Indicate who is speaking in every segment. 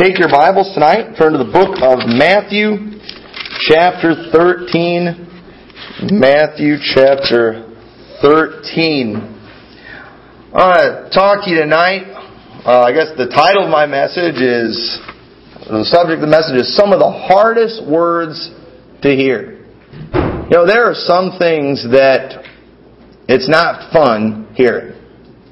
Speaker 1: Take your Bibles tonight, turn to the book of Matthew, chapter 13. Matthew, chapter 13. I want to talk to you tonight. Uh, I guess the title of my message is, the subject of the message is some of the hardest words to hear. You know, there are some things that it's not fun hearing.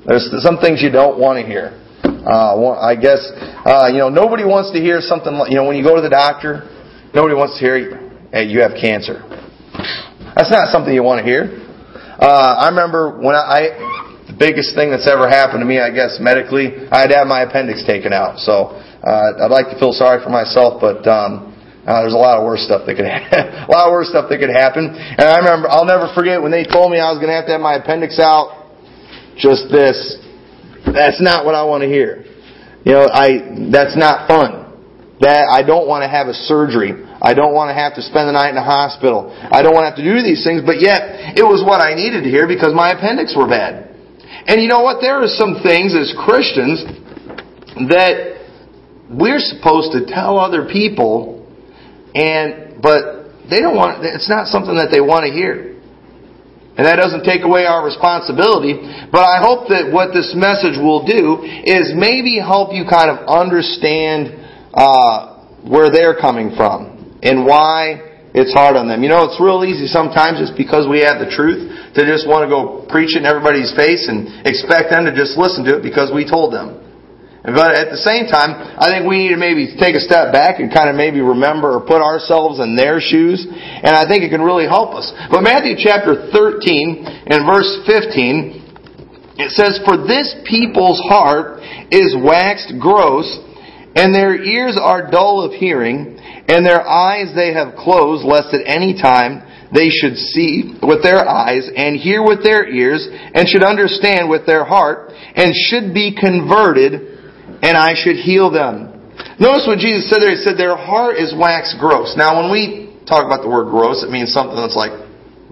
Speaker 1: There's some things you don't want to hear. Uh, I guess, uh, you know, nobody wants to hear something like, you know, when you go to the doctor, nobody wants to hear, hey, you have cancer. That's not something you want to hear. Uh, I remember when I, the biggest thing that's ever happened to me, I guess, medically, I had to have my appendix taken out. So, uh, I'd like to feel sorry for myself, but, um, uh, there's a lot of worse stuff that could a lot of worse stuff that could happen. And I remember, I'll never forget when they told me I was going to have to have my appendix out. Just this, that's not what I want to hear. You know, I that's not fun. That I don't want to have a surgery. I don't want to have to spend the night in a hospital. I don't want to have to do these things, but yet it was what I needed to hear because my appendix were bad. And you know what? There are some things as Christians that we're supposed to tell other people and but they don't want it's not something that they want to hear. And that doesn't take away our responsibility, but I hope that what this message will do is maybe help you kind of understand uh, where they're coming from and why it's hard on them. You know, it's real easy sometimes just because we have the truth to just want to go preach it in everybody's face and expect them to just listen to it because we told them. But at the same time, I think we need to maybe take a step back and kind of maybe remember or put ourselves in their shoes. And I think it can really help us. But Matthew chapter 13 and verse 15, it says, For this people's heart is waxed gross, and their ears are dull of hearing, and their eyes they have closed, lest at any time they should see with their eyes, and hear with their ears, and should understand with their heart, and should be converted, and I should heal them. Notice what Jesus said there. He said, Their heart is waxed gross. Now, when we talk about the word gross, it means something that's like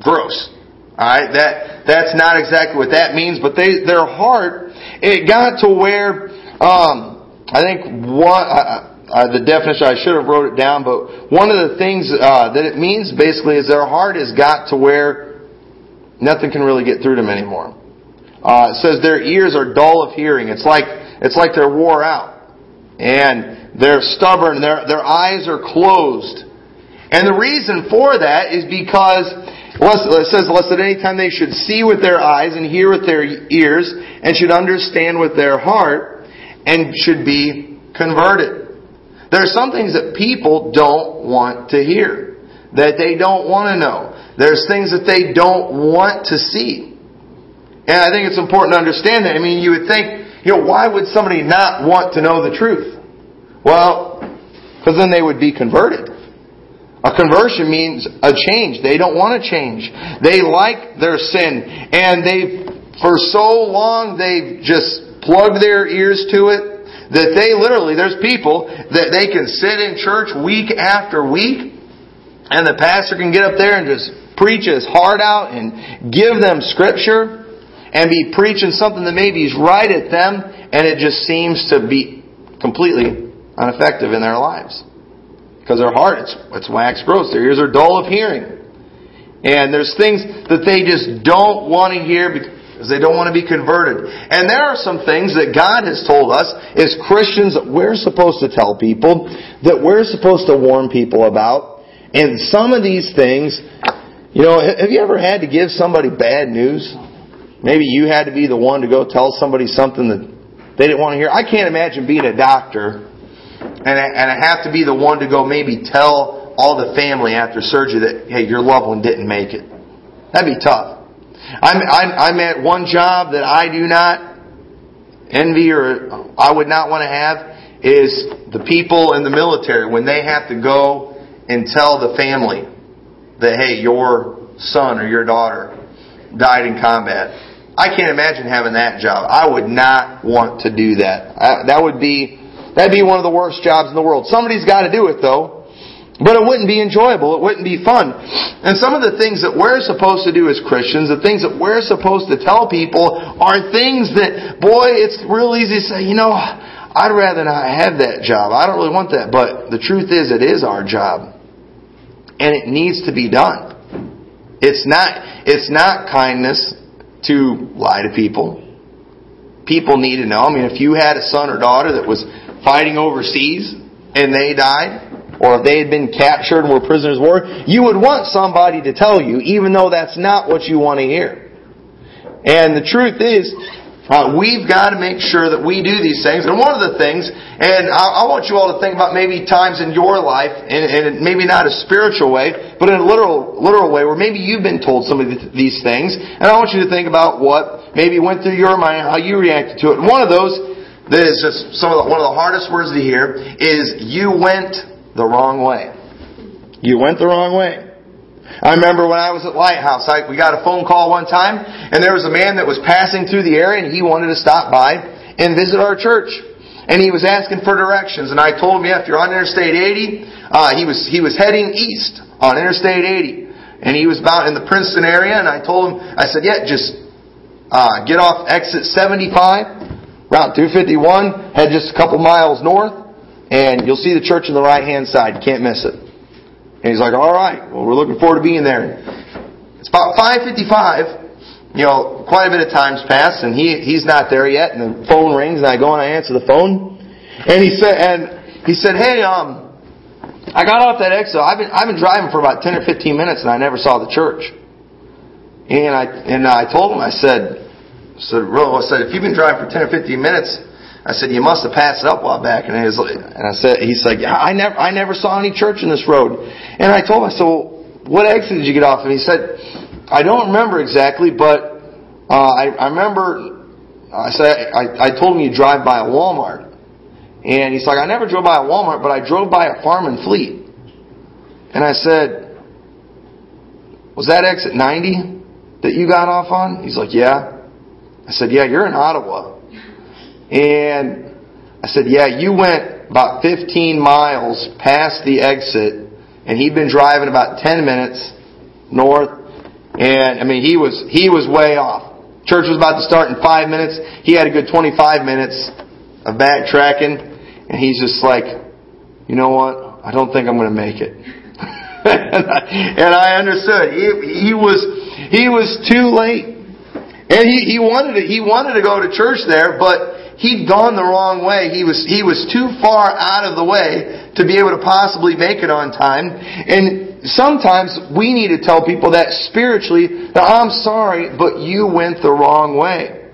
Speaker 1: gross. Alright? That, that's not exactly what that means, but they, their heart, it got to where, um, I think one, uh, uh, the definition, I should have wrote it down, but one of the things uh, that it means basically is their heart has got to where nothing can really get through them anymore. Uh, it says their ears are dull of hearing. It's like it's like they're wore out, and they're stubborn. Their their eyes are closed, and the reason for that is because it says lest at any time they should see with their eyes and hear with their ears and should understand with their heart and should be converted. There are some things that people don't want to hear, that they don't want to know. There's things that they don't want to see. And I think it's important to understand that. I mean, you would think, you know, why would somebody not want to know the truth? Well, because then they would be converted. A conversion means a change. They don't want to change. They like their sin. And they've, for so long, they've just plugged their ears to it that they literally, there's people that they can sit in church week after week and the pastor can get up there and just preach his heart out and give them scripture and be preaching something that maybe is right at them and it just seems to be completely ineffective in their lives. Because their heart, it's, it's wax gross. Their ears are dull of hearing. And there's things that they just don't want to hear because they don't want to be converted. And there are some things that God has told us as Christians that we're supposed to tell people, that we're supposed to warn people about. And some of these things, you know, have you ever had to give somebody bad news? Maybe you had to be the one to go tell somebody something that they didn't want to hear. I can't imagine being a doctor and I, and I have to be the one to go maybe tell all the family after surgery that, hey, your loved one didn't make it. That'd be tough. I'm, I'm, I'm at one job that I do not envy or I would not want to have is the people in the military when they have to go and tell the family that, hey, your son or your daughter died in combat. I can't imagine having that job. I would not want to do that. I, that would be, that'd be one of the worst jobs in the world. Somebody's got to do it though. But it wouldn't be enjoyable. It wouldn't be fun. And some of the things that we're supposed to do as Christians, the things that we're supposed to tell people are things that, boy, it's real easy to say, you know, I'd rather not have that job. I don't really want that. But the truth is, it is our job. And it needs to be done. It's not, it's not kindness to lie to people. People need to know. I mean, if you had a son or daughter that was fighting overseas and they died, or if they had been captured and were prisoners of war, you would want somebody to tell you, even though that's not what you want to hear. And the truth is, uh, we've got to make sure that we do these things. And one of the things, and I, I want you all to think about maybe times in your life, and, maybe not a spiritual way, but in a literal, literal way, where maybe you've been told some of these things. And I want you to think about what maybe went through your mind, how you reacted to it. And one of those that is just some of the, one of the hardest words to hear is you went the wrong way. You went the wrong way. I remember when I was at Lighthouse, I, we got a phone call one time, and there was a man that was passing through the area, and he wanted to stop by and visit our church. And he was asking for directions, and I told him, yeah, if you're on Interstate 80, uh, he was he was heading east on Interstate 80, and he was about in the Princeton area, and I told him, I said, yeah, just uh, get off exit 75, Route 251, head just a couple miles north, and you'll see the church on the right hand side. You can't miss it. And he's like, all right, well, we're looking forward to being there. It's about 5.55. You know, quite a bit of time's passed, and he, he's not there yet, and the phone rings, and I go and I answer the phone. And he said, and he said, hey, um, I got off that exit. I've been, I've been driving for about 10 or 15 minutes, and I never saw the church. And I, and I told him, I said, said, I said, if you've been driving for 10 or 15 minutes, I said, you must have passed it up a while back. And, he was, and I said, he's like, I never, I never saw any church in this road. And I told him, I said, what exit did you get off? And he said, I don't remember exactly, but uh, I, I remember. I said, I, I told him you drive by a Walmart, and he's like, I never drove by a Walmart, but I drove by a farm and fleet. And I said, was that exit 90 that you got off on? He's like, yeah. I said, yeah, you're in Ottawa. And I said, yeah, you went about 15 miles past the exit and he'd been driving about 10 minutes north and I mean he was he was way off. Church was about to start in 5 minutes. He had a good 25 minutes of backtracking and he's just like, "You know what? I don't think I'm going to make it." and I understood. He, he was he was too late. And he, he wanted to, he wanted to go to church there, but he'd gone the wrong way. He was, he was too far out of the way to be able to possibly make it on time. And sometimes we need to tell people that spiritually, that I'm sorry, but you went the wrong way.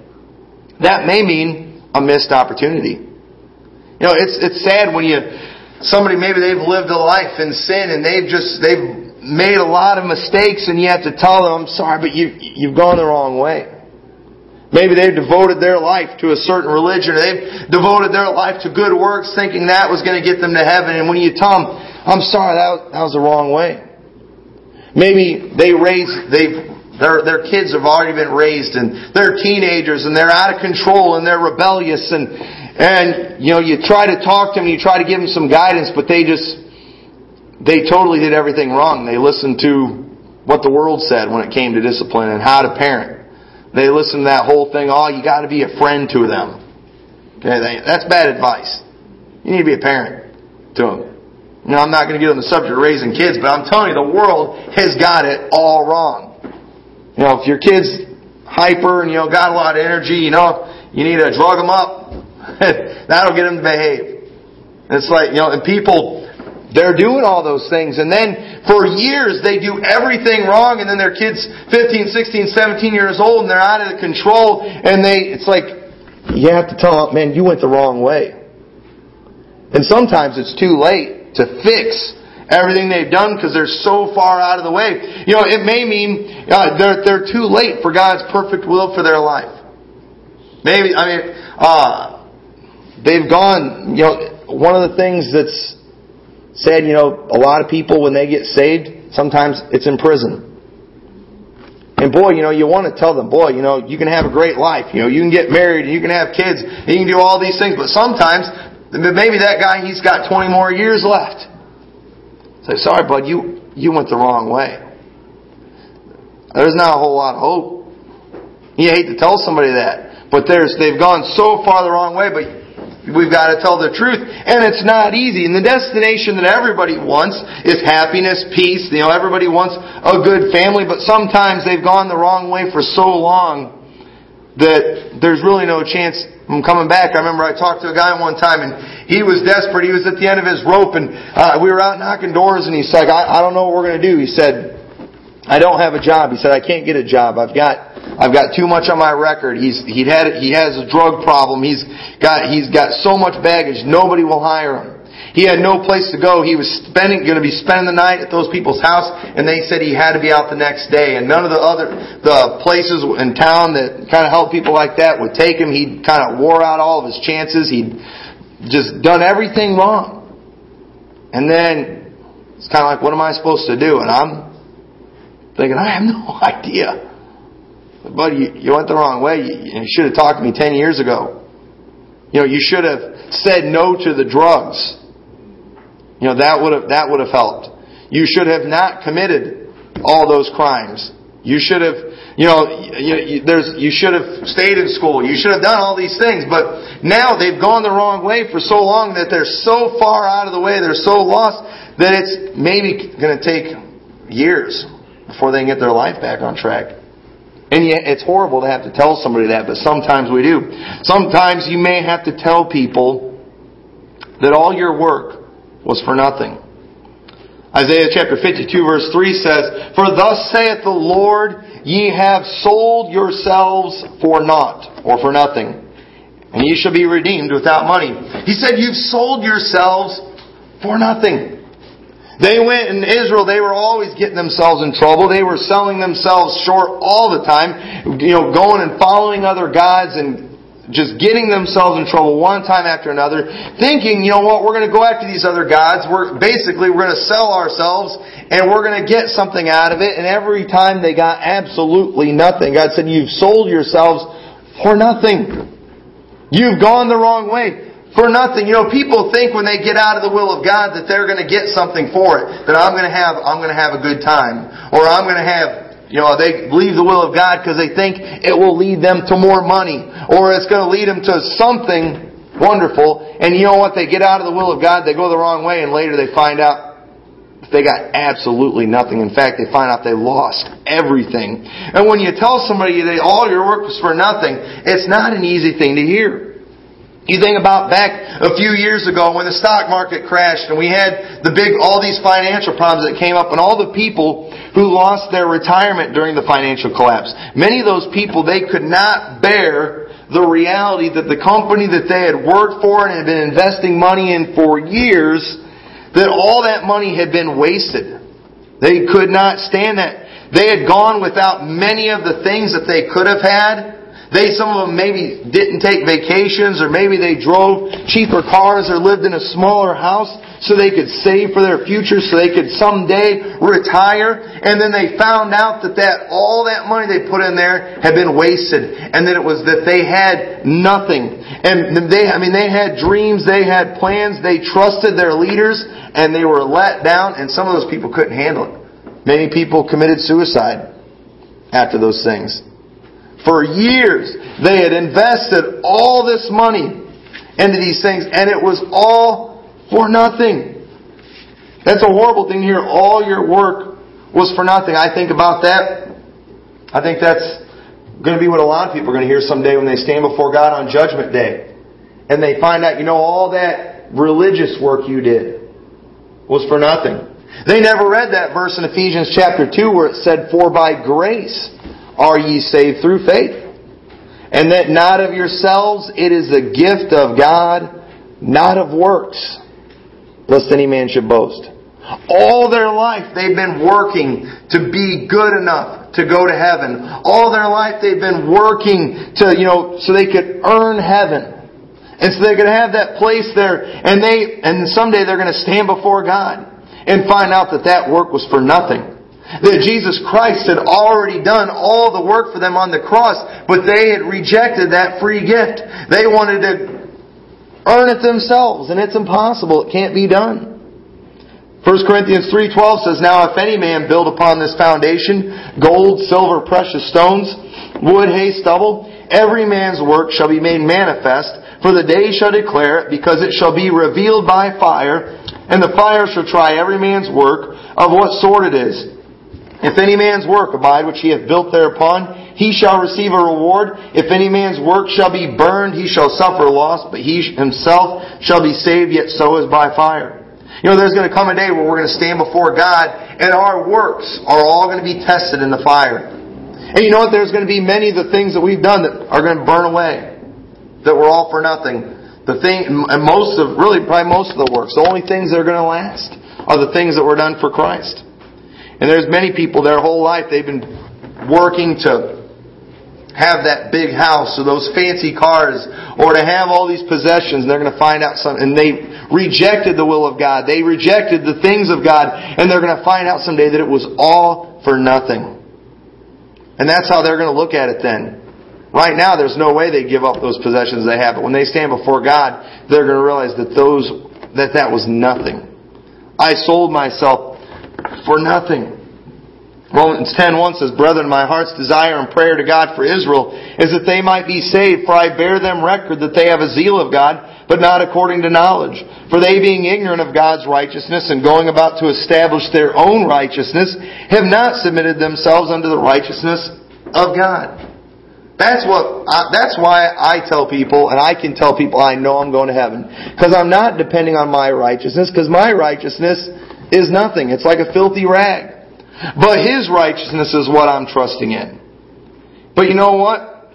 Speaker 1: That may mean a missed opportunity. You know, it's, it's sad when you, somebody maybe they've lived a life in sin and they've just, they've made a lot of mistakes and you have to tell them, I'm sorry, but you, you've gone the wrong way. Maybe they've devoted their life to a certain religion, they've devoted their life to good works, thinking that was going to get them to heaven. And when you tell them, "I'm sorry, that was, that was the wrong way," maybe they raise they've, their their kids have already been raised, and they're teenagers, and they're out of control, and they're rebellious, and and you know you try to talk to them, you try to give them some guidance, but they just they totally did everything wrong. They listened to what the world said when it came to discipline and how to parent. They listen to that whole thing, oh, you gotta be a friend to them. Okay, that's bad advice. You need to be a parent to them. Now, I'm not going to get on the subject of raising kids, but I'm telling you, the world has got it all wrong. You know, if your kid's hyper and, you know, got a lot of energy, you know, you need to drug them up. That'll get them to behave. It's like, you know, and people, they're doing all those things. And then for years they do everything wrong and then their kids 15, 16, 17 years old and they're out of control and they, it's like, you have to tell them, man, you went the wrong way. And sometimes it's too late to fix everything they've done because they're so far out of the way. You know, it may mean uh, they're they're too late for God's perfect will for their life. Maybe I mean uh, they've gone. You know, one of the things that's said. You know, a lot of people when they get saved, sometimes it's in prison. And boy, you know, you want to tell them, boy, you know, you can have a great life. You know, you can get married, and you can have kids, and you can do all these things. But sometimes, maybe that guy, he's got 20 more years left. Say, sorry, bud, you, you went the wrong way. There's not a whole lot of hope. You hate to tell somebody that. But there's, they've gone so far the wrong way, but We've got to tell the truth. And it's not easy. And the destination that everybody wants is happiness, peace. You know, everybody wants a good family, but sometimes they've gone the wrong way for so long that there's really no chance of coming back. I remember I talked to a guy one time and he was desperate. He was at the end of his rope and uh, we were out knocking doors and he's like, I, I don't know what we're going to do. He said, I don't have a job. He said, I can't get a job. I've got I've got too much on my record. He's he had he has a drug problem. He's got he's got so much baggage. Nobody will hire him. He had no place to go. He was spending going to be spending the night at those people's house, and they said he had to be out the next day. And none of the other the places in town that kind of help people like that would take him. He kind of wore out all of his chances. He'd just done everything wrong. And then it's kind of like, what am I supposed to do? And I'm thinking, I have no idea. Buddy, you, you went the wrong way. You, you should have talked to me 10 years ago. You know, you should have said no to the drugs. You know, that would have, that would have helped. You should have not committed all those crimes. You should have, you know, you, there's, you should have stayed in school. You should have done all these things. But now they've gone the wrong way for so long that they're so far out of the way, they're so lost that it's maybe going to take years before they can get their life back on track. And yet, it's horrible to have to tell somebody that, but sometimes we do. Sometimes you may have to tell people that all your work was for nothing. Isaiah chapter 52 verse 3 says, For thus saith the Lord, ye have sold yourselves for naught, or for nothing, and ye shall be redeemed without money. He said, You've sold yourselves for nothing. They went in Israel, they were always getting themselves in trouble. They were selling themselves short all the time, you know, going and following other gods and just getting themselves in trouble one time after another, thinking, you know what, we're going to go after these other gods. We're basically we're going to sell ourselves and we're going to get something out of it. And every time they got absolutely nothing, God said, "You've sold yourselves for nothing. You've gone the wrong way." For nothing. You know, people think when they get out of the will of God that they're going to get something for it. That I'm going to have, I'm going to have a good time. Or I'm going to have, you know, they leave the will of God because they think it will lead them to more money. Or it's going to lead them to something wonderful. And you know what? They get out of the will of God, they go the wrong way, and later they find out they got absolutely nothing. In fact, they find out they lost everything. And when you tell somebody that all your work was for nothing, it's not an easy thing to hear. You think about back a few years ago when the stock market crashed and we had the big, all these financial problems that came up and all the people who lost their retirement during the financial collapse. Many of those people, they could not bear the reality that the company that they had worked for and had been investing money in for years, that all that money had been wasted. They could not stand that. They had gone without many of the things that they could have had they, some of them maybe didn't take vacations or maybe they drove cheaper cars or lived in a smaller house so they could save for their future so they could someday retire. And then they found out that that, all that money they put in there had been wasted and that it was that they had nothing. And they, I mean, they had dreams, they had plans, they trusted their leaders and they were let down and some of those people couldn't handle it. Many people committed suicide after those things. For years, they had invested all this money into these things, and it was all for nothing. That's a horrible thing to hear. All your work was for nothing. I think about that. I think that's going to be what a lot of people are going to hear someday when they stand before God on Judgment Day. And they find out, you know, all that religious work you did was for nothing. They never read that verse in Ephesians chapter 2 where it said, For by grace are ye saved through faith. And that not of yourselves, it is the gift of God, not of works, lest any man should boast. All their life they've been working to be good enough to go to heaven. All their life they've been working to, you know, so they could earn heaven. And so they're going to have that place there and they, and someday they're going to stand before God and find out that that work was for nothing. That Jesus Christ had already done all the work for them on the cross, but they had rejected that free gift. They wanted to earn it themselves, and it's impossible. It can't be done. 1 Corinthians 3.12 says, Now if any man build upon this foundation gold, silver, precious stones, wood, hay, stubble, every man's work shall be made manifest, for the day shall declare it, because it shall be revealed by fire, and the fire shall try every man's work of what sort it is. If any man's work abide which he hath built thereupon, he shall receive a reward. If any man's work shall be burned, he shall suffer loss, but he himself shall be saved, yet so is by fire. You know, there's going to come a day where we're going to stand before God, and our works are all going to be tested in the fire. And you know what? There's going to be many of the things that we've done that are going to burn away that were all for nothing. The thing, and most of, really probably most of the works, the only things that are going to last are the things that were done for Christ. And there's many people their whole life they've been working to have that big house or those fancy cars or to have all these possessions and they're going to find out something and they rejected the will of God. They rejected the things of God and they're going to find out someday that it was all for nothing. And that's how they're going to look at it then. Right now, there's no way they give up those possessions they have, but when they stand before God, they're going to realize that those, that that was nothing. I sold myself for nothing. Romans 10.1 says, Brethren, my heart's desire and prayer to God for Israel is that they might be saved, for I bear them record that they have a zeal of God, but not according to knowledge. For they being ignorant of God's righteousness and going about to establish their own righteousness, have not submitted themselves unto the righteousness of God. That's what. I, that's why I tell people, and I can tell people I know I'm going to heaven because I'm not depending on my righteousness. Because my righteousness is nothing. It's like a filthy rag. But His righteousness is what I'm trusting in. But you know what?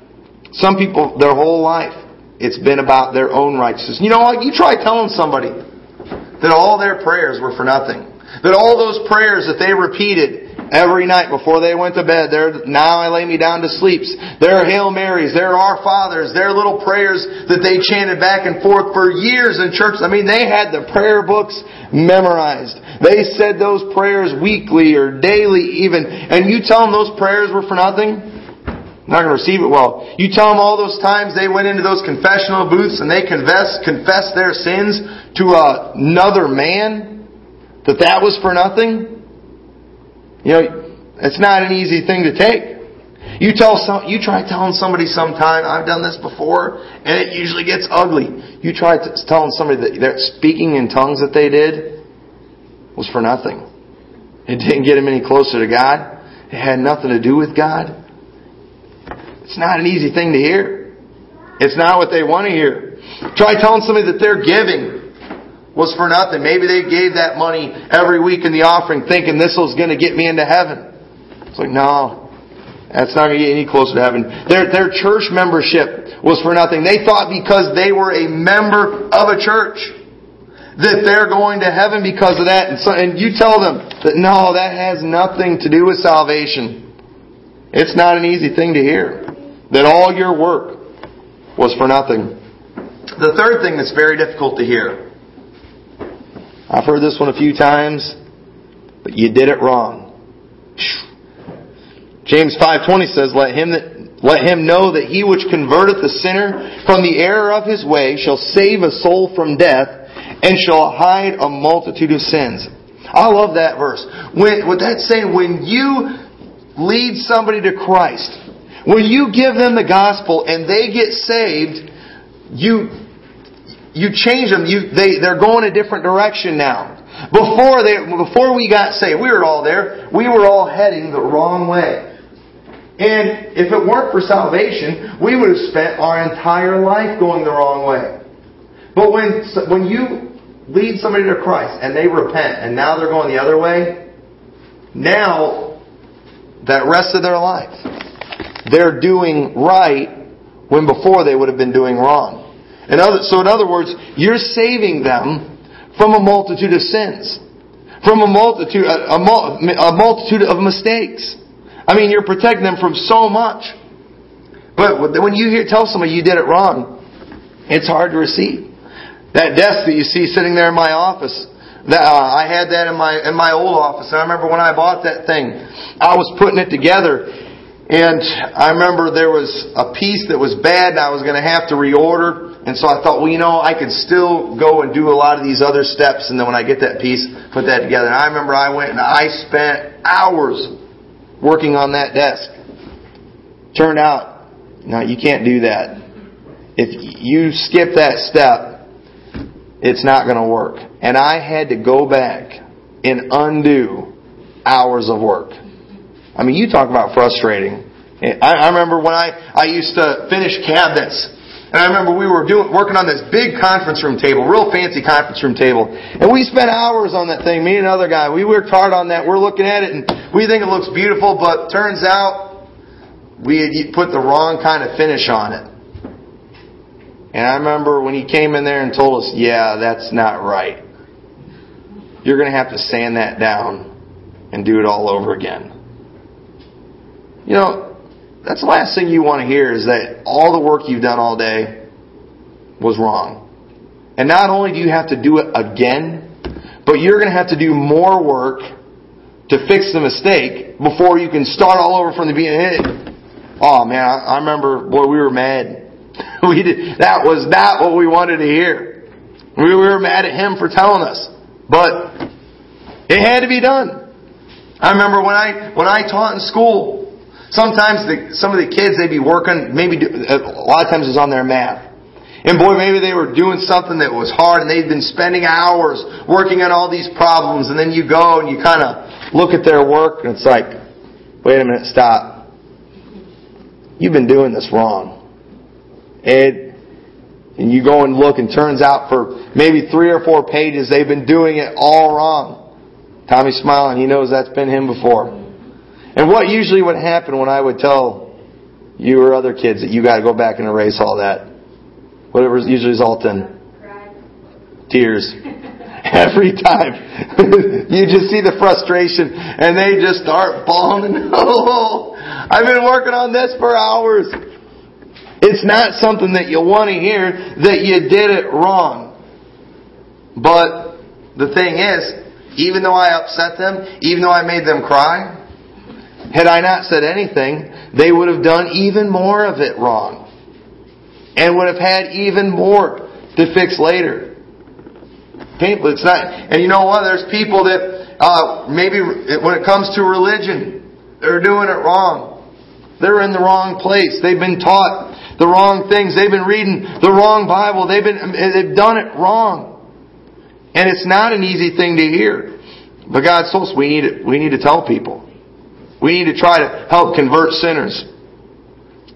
Speaker 1: Some people, their whole life, it's been about their own righteousness. You know what? You try telling somebody that all their prayers were for nothing. That all those prayers that they repeated every night before they went to bed. There, now I lay me down to sleep. There are Hail Marys, there are Our Fathers, there are little prayers that they chanted back and forth for years in church. I mean, they had the prayer books memorized. They said those prayers weekly or daily even. And you tell them those prayers were for nothing? Not going to receive it well. You tell them all those times they went into those confessional booths and they confessed, confessed their sins to another man, that that was for nothing? You know, it's not an easy thing to take. You tell some, you try telling somebody sometime, I've done this before, and it usually gets ugly. You try telling somebody that they're speaking in tongues that they did was for nothing. It didn't get them any closer to God. It had nothing to do with God. It's not an easy thing to hear. It's not what they want to hear. Try telling somebody that they're giving was for nothing. Maybe they gave that money every week in the offering thinking this was going to get me into heaven. It's like, no, that's not going to get any closer to heaven. Their, their church membership was for nothing. They thought because they were a member of a church that they're going to heaven because of that. And, so, and you tell them that no, that has nothing to do with salvation. It's not an easy thing to hear. That all your work was for nothing. The third thing that's very difficult to hear I've heard this one a few times, but you did it wrong. James 5:20 says, "Let him that let him know that he which converteth the sinner from the error of his way shall save a soul from death and shall hide a multitude of sins." I love that verse. When, what that's saying, when you lead somebody to Christ, when you give them the gospel and they get saved, you you change them. You, they, they're going a different direction now. Before they, before we got saved, we were all there. We were all heading the wrong way. And if it weren't for salvation, we would have spent our entire life going the wrong way. But when, when you lead somebody to Christ and they repent and now they're going the other way, now that rest of their life, they're doing right when before they would have been doing wrong. Other, so in other words, you're saving them from a multitude of sins. from a multitude, a, a, a multitude of mistakes. I mean, you're protecting them from so much. But when you hear tell somebody you did it wrong, it's hard to receive. That desk that you see sitting there in my office, that, uh, I had that in my in my old office. And I remember when I bought that thing, I was putting it together, and I remember there was a piece that was bad, and I was going to have to reorder. And so I thought, well, you know, I could still go and do a lot of these other steps, and then when I get that piece, put that together. And I remember I went and I spent hours working on that desk. Turned out, no, you can't do that. If you skip that step, it's not going to work. And I had to go back and undo hours of work. I mean, you talk about frustrating. I, remember when I, I used to finish cabinets and I remember we were doing, working on this big conference room table, real fancy conference room table. And we spent hours on that thing, me and another guy. We worked hard on that. We're looking at it and we think it looks beautiful, but turns out we had put the wrong kind of finish on it. And I remember when he came in there and told us, yeah, that's not right. You're going to have to sand that down and do it all over again. You know, that's the last thing you want to hear is that all the work you've done all day was wrong. And not only do you have to do it again, but you're going to have to do more work to fix the mistake before you can start all over from the beginning. Oh man, I, remember, boy, we were mad. we did, that was not what we wanted to hear. We were mad at him for telling us, but it had to be done. I remember when I when I taught in school, Sometimes the, some of the kids, they'd be working, maybe a lot of times it's on their math. And boy, maybe they were doing something that was hard and they'd been spending hours working on all these problems and then you go and you kind of look at their work and it's like, wait a minute, stop. You've been doing this wrong. And, and you go and look and turns out for maybe three or four pages they've been doing it all wrong. Tommy's smiling. He knows that's been him before. And what usually would happen when I would tell you or other kids that you got to go back and erase all that? Whatever usually results in tears. Every time. you just see the frustration and they just start bawling. Oh, I've been working on this for hours. It's not something that you want to hear that you did it wrong. But the thing is, even though I upset them, even though I made them cry, had I not said anything, they would have done even more of it wrong. And would have had even more to fix later. Painful. It's not, and you know what? There's people that, uh, maybe when it comes to religion, they're doing it wrong. They're in the wrong place. They've been taught the wrong things. They've been reading the wrong Bible. They've been, they've done it wrong. And it's not an easy thing to hear. But God told us we need we need to tell people. We need to try to help convert sinners.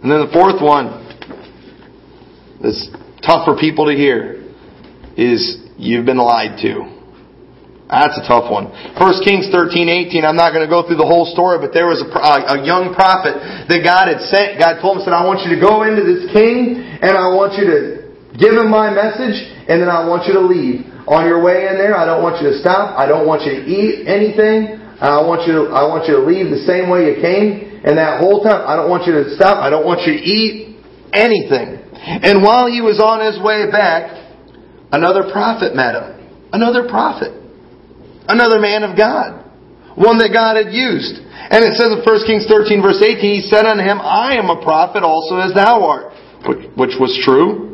Speaker 1: And then the fourth one that's tough for people to hear is you've been lied to. That's a tough one. 1 Kings 13, 18, I'm not going to go through the whole story, but there was a, a, young prophet that God had sent. God told him, said, I want you to go into this king, and I want you to give him my message, and then I want you to leave. On your way in there, I don't want you to stop. I don't want you to eat anything. I want you to, I want you to leave the same way you came. And that whole time, I don't want you to stop. I don't want you to eat anything. And while he was on his way back, another prophet met him. Another prophet. Another man of God. One that God had used. And it says in 1 Kings 13 verse 18, he said unto him, I am a prophet also as thou art. Which, which was true.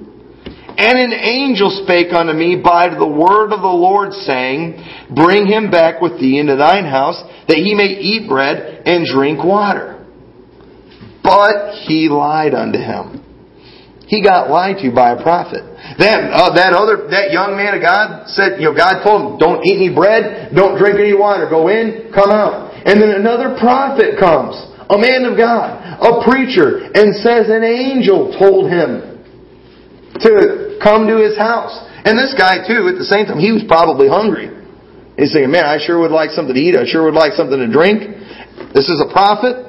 Speaker 1: And an angel spake unto me by the word of the Lord, saying, Bring him back with thee into thine house, that he may eat bread and drink water. But he lied unto him. He got lied to by a prophet. That uh, that other that young man of God said, you know, God told him, "Don't eat any bread, don't drink any water. Go in, come out." And then another prophet comes, a man of God, a preacher, and says an angel told him to come to his house. And this guy too, at the same time, he was probably hungry. He's thinking, man, I sure would like something to eat. I sure would like something to drink. This is a prophet.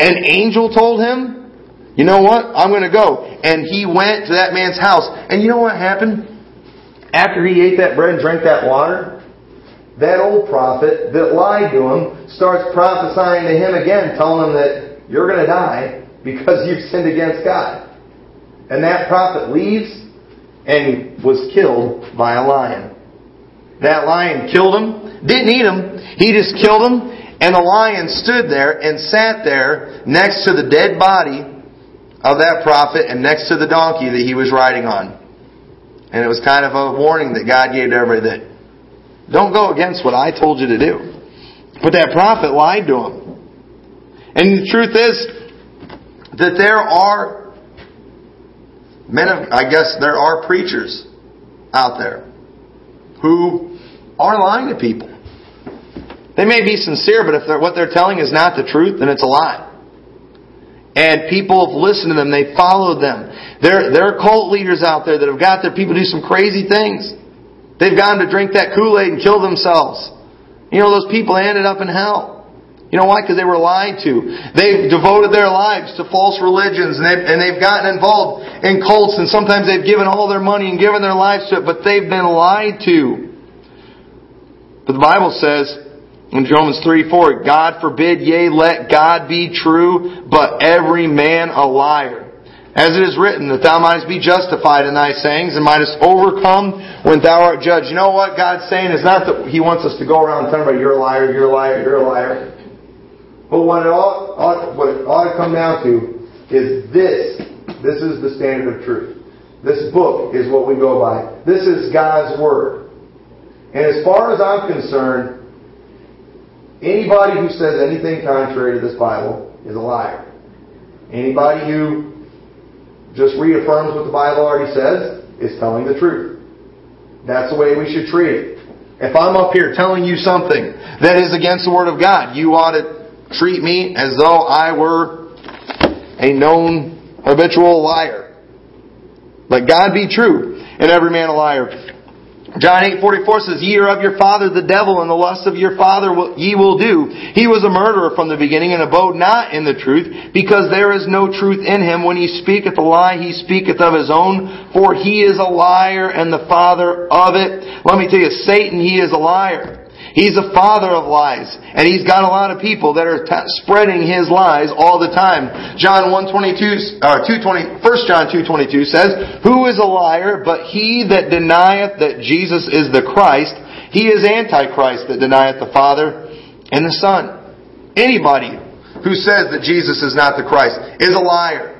Speaker 1: An angel told him, you know what? I'm going to go. And he went to that man's house. And you know what happened? After he ate that bread and drank that water, that old prophet that lied to him starts prophesying to him again, telling him that you're going to die because you've sinned against God. And that prophet leaves and was killed by a lion. That lion killed him, didn't eat him, he just killed him, and the lion stood there and sat there next to the dead body of that prophet and next to the donkey that he was riding on. And it was kind of a warning that God gave to everybody that don't go against what I told you to do. But that prophet lied to him. And the truth is that there are men of, I guess there are preachers out there who are lying to people. They may be sincere, but if they're, what they're telling is not the truth, then it's a lie. And people have listened to them, they followed them. There, there are cult leaders out there that have got their people do some crazy things. They've gone to drink that Kool-Aid and kill themselves. You know, those people ended up in hell. You know why? Because they were lied to. They've devoted their lives to false religions and they've, and they've gotten involved in cults and sometimes they've given all their money and given their lives to it, but they've been lied to. But the Bible says in Romans 3 4, God forbid, yea, let God be true, but every man a liar. As it is written, that thou mightest be justified in thy sayings and mightest overcome when thou art judged. You know what God's saying is not that He wants us to go around telling everybody, you're a liar, you're a liar, you're a liar. But what it ought, ought, what it ought to come down to is this. This is the standard of truth. This book is what we go by. This is God's Word. And as far as I'm concerned, anybody who says anything contrary to this Bible is a liar. Anybody who just reaffirms what the Bible already says is telling the truth. That's the way we should treat it. If I'm up here telling you something that is against the Word of God, you ought to treat me as though I were a known habitual liar. Let God be true and every man a liar. John 8:44 says, "Ye are of your father the devil, and the lust of your father ye will do. He was a murderer from the beginning, and abode not in the truth, because there is no truth in him. When he speaketh a lie, he speaketh of his own, for he is a liar and the father of it." Let me tell you, Satan, he is a liar. He's a father of lies. And he's got a lot of people that are t- spreading his lies all the time. John 122, or 220, 1 uh, John 2.22 says, Who is a liar but he that denieth that Jesus is the Christ? He is Antichrist that denieth the Father and the Son. Anybody who says that Jesus is not the Christ is a liar.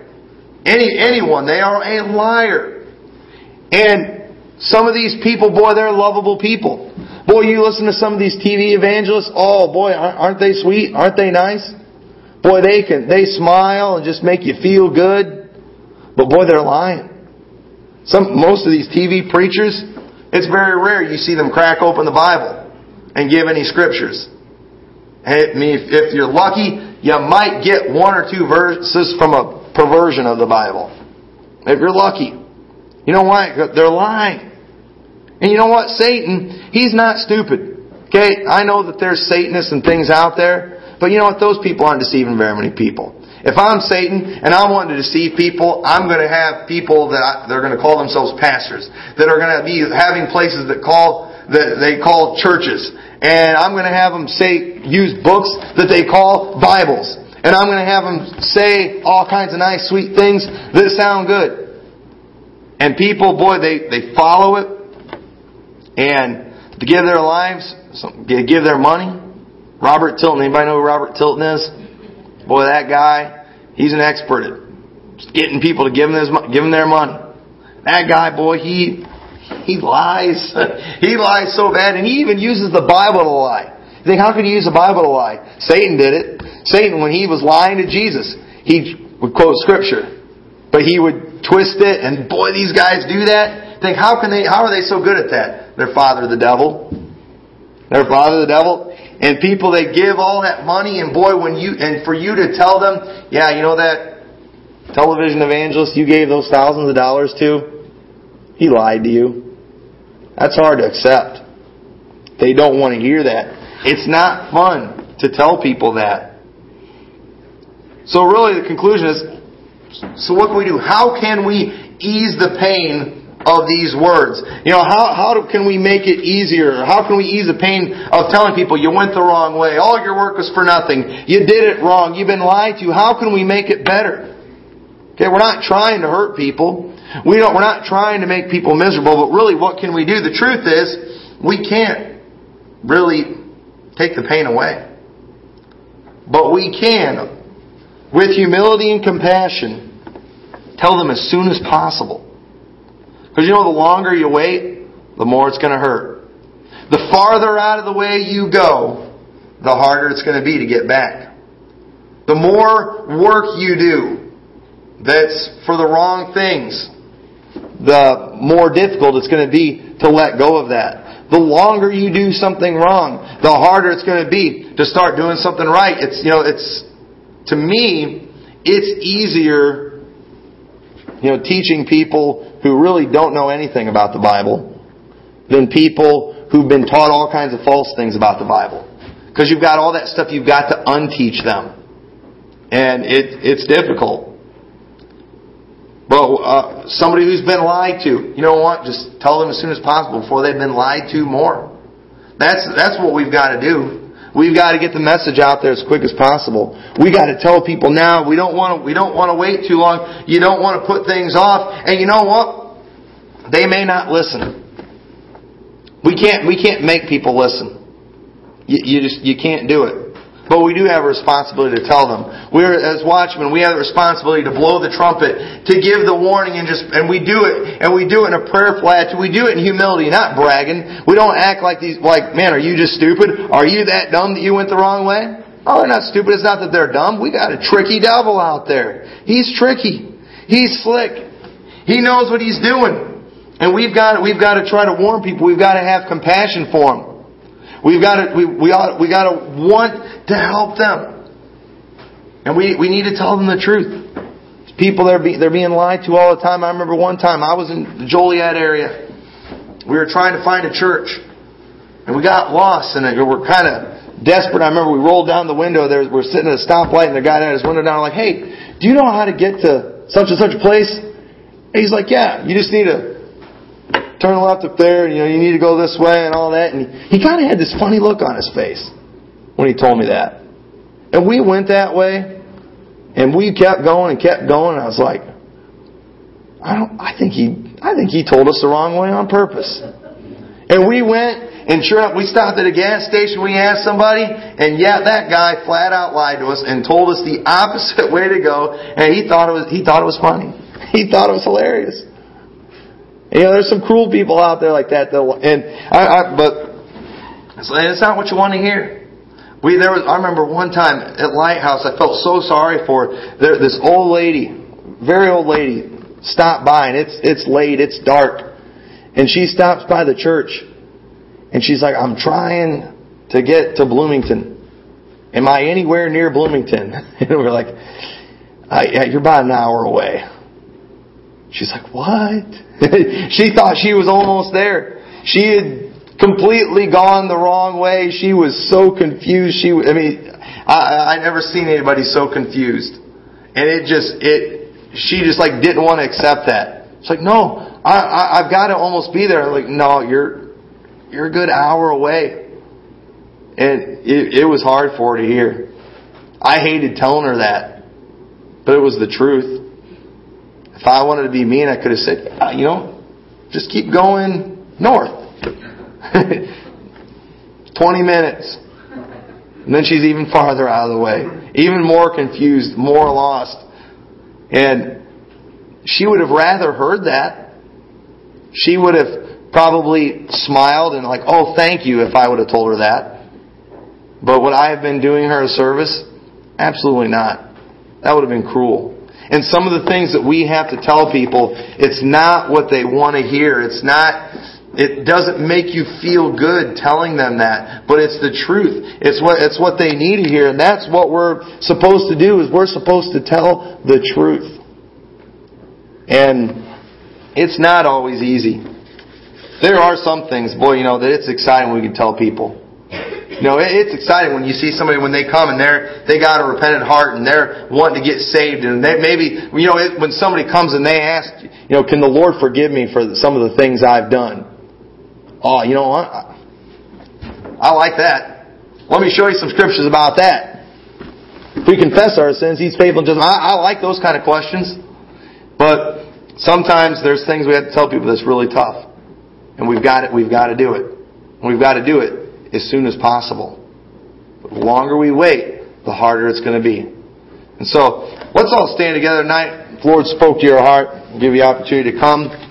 Speaker 1: Any, anyone, they are a liar. And some of these people, boy, they're lovable people. Boy, you listen to some of these TV evangelists. Oh boy, aren't they sweet? Aren't they nice? Boy, they can they smile and just make you feel good. But boy, they're lying. Some most of these TV preachers, it's very rare you see them crack open the Bible and give any scriptures. I mean, if, if you're lucky, you might get one or two verses from a perversion of the Bible. If you're lucky. You know why? They're lying. And you know what? Satan, he's not stupid. Okay? I know that there's Satanists and things out there, but you know what? Those people aren't deceiving very many people. If I'm Satan and I'm wanting to deceive people, I'm going to have people that they're going to call themselves pastors that are going to be having places that call that they call churches, and I'm going to have them say use books that they call Bibles, and I'm going to have them say all kinds of nice, sweet things that sound good. And people, boy, they they follow it, and to give their lives, give their money. Robert Tilton, anybody know who Robert Tilton is? Boy, that guy, he's an expert at getting people to give him, give their money. That guy, boy, he he lies. he lies so bad, and he even uses the Bible to lie. You think, how could he use the Bible to lie? Satan did it. Satan, when he was lying to Jesus, he would quote Scripture, but he would twist it, and boy, these guys do that. Think, how can they? How are they so good at that? Their father, the devil. Their father, the devil. And people, they give all that money, and boy, when you and for you to tell them, yeah, you know that television evangelist you gave those thousands of dollars to, he lied to you. That's hard to accept. They don't want to hear that. It's not fun to tell people that. So really the conclusion is, so what can we do? How can we ease the pain of these words. You know, how, how can we make it easier? How can we ease the pain of telling people you went the wrong way? All your work was for nothing. You did it wrong. You've been lied to. How can we make it better? Okay, we're not trying to hurt people. We don't, we're not trying to make people miserable, but really what can we do? The truth is, we can't really take the pain away. But we can, with humility and compassion, tell them as soon as possible. Because you know, the longer you wait, the more it's going to hurt. The farther out of the way you go, the harder it's going to be to get back. The more work you do that's for the wrong things, the more difficult it's going to be to let go of that the longer you do something wrong, the harder it's going to be to start doing something right. It's, you know, it's, to me, it's easier, you know, teaching people who really don't know anything about the Bible than people who've been taught all kinds of false things about the Bible. Because you've got all that stuff you've got to unteach them. And it, it's difficult. But uh, somebody who's been lied to, you know what? Just tell them as soon as possible before they've been lied to more. That's that's what we've got to do. We've got to get the message out there as quick as possible. We got to tell people now. We don't want to. We don't want to wait too long. You don't want to put things off. And you know what? They may not listen. We can't. We can't make people listen. You, you just you can't do it. But we do have a responsibility to tell them. We're, as watchmen, we have a responsibility to blow the trumpet, to give the warning and just, and we do it, and we do it in a prayerful attitude. We do it in humility, not bragging. We don't act like these, like, man, are you just stupid? Are you that dumb that you went the wrong way? Oh, they're not stupid. It's not that they're dumb. We got a tricky devil out there. He's tricky. He's slick. He knows what he's doing. And we've got, we've got to try to warn people. We've got to have compassion for them. We've got to, we, we, ought, we got to want to help them. And we, we need to tell them the truth. People, they're, be, they're being lied to all the time. I remember one time I was in the Joliet area. We were trying to find a church. And we got lost and we were kind of desperate. I remember we rolled down the window there. We are sitting at a stoplight and the guy had his window down. like, hey, do you know how to get to such and such a place? And he's like, yeah, you just need to turn left up there, and you know, you need to go this way and all that. And he, he kind of had this funny look on his face when he told me that. And we went that way, and we kept going and kept going. And I was like, I don't. I think he. I think he told us the wrong way on purpose. And we went, and sure enough, we stopped at a gas station. We asked somebody, and yeah, that guy flat out lied to us and told us the opposite way to go. And he thought it was. He thought it was funny. He thought it was hilarious. You know, there's some cruel people out there like that. Though, and I, I, but it's not what you want to hear. We there was. I remember one time at Lighthouse, I felt so sorry for there, this old lady, very old lady, stopped by, and it's it's late, it's dark, and she stops by the church, and she's like, "I'm trying to get to Bloomington. Am I anywhere near Bloomington?" And we're like, "You're about an hour away." She's like, "What?" she thought she was almost there. She had completely gone the wrong way. She was so confused. She, I mean, I, I never seen anybody so confused. And it just, it, she just like didn't want to accept that. It's like, no, I, I, I've got to almost be there. I'm like, no, you're, you're a good hour away. And it, it was hard for her to hear. I hated telling her that, but it was the truth. If I wanted to be mean, I could have said, uh, you know, just keep going north. 20 minutes. And then she's even farther out of the way. Even more confused, more lost. And she would have rather heard that. She would have probably smiled and like, oh, thank you if I would have told her that. But would I have been doing her a service? Absolutely not. That would have been cruel. And some of the things that we have to tell people, it's not what they want to hear. It's not, it doesn't make you feel good telling them that, but it's the truth. It's what, it's what they need to hear. And that's what we're supposed to do is we're supposed to tell the truth. And it's not always easy. There are some things, boy, you know, that it's exciting we can tell people. You know, it's exciting when you see somebody when they come and they're they got a repentant heart and they're wanting to get saved and they maybe you know it, when somebody comes and they ask you know can the Lord forgive me for some of the things I've done? Oh, you know what? I, I like that. Let me show you some scriptures about that. If we confess our sins, He's faithful and just. I, I like those kind of questions, but sometimes there's things we have to tell people that's really tough, and we've got it. We've got to do it. We've got to do it as soon as possible. But the longer we wait, the harder it's going to be. And so, let's all stand together tonight. The Lord spoke to your heart, give you opportunity to come.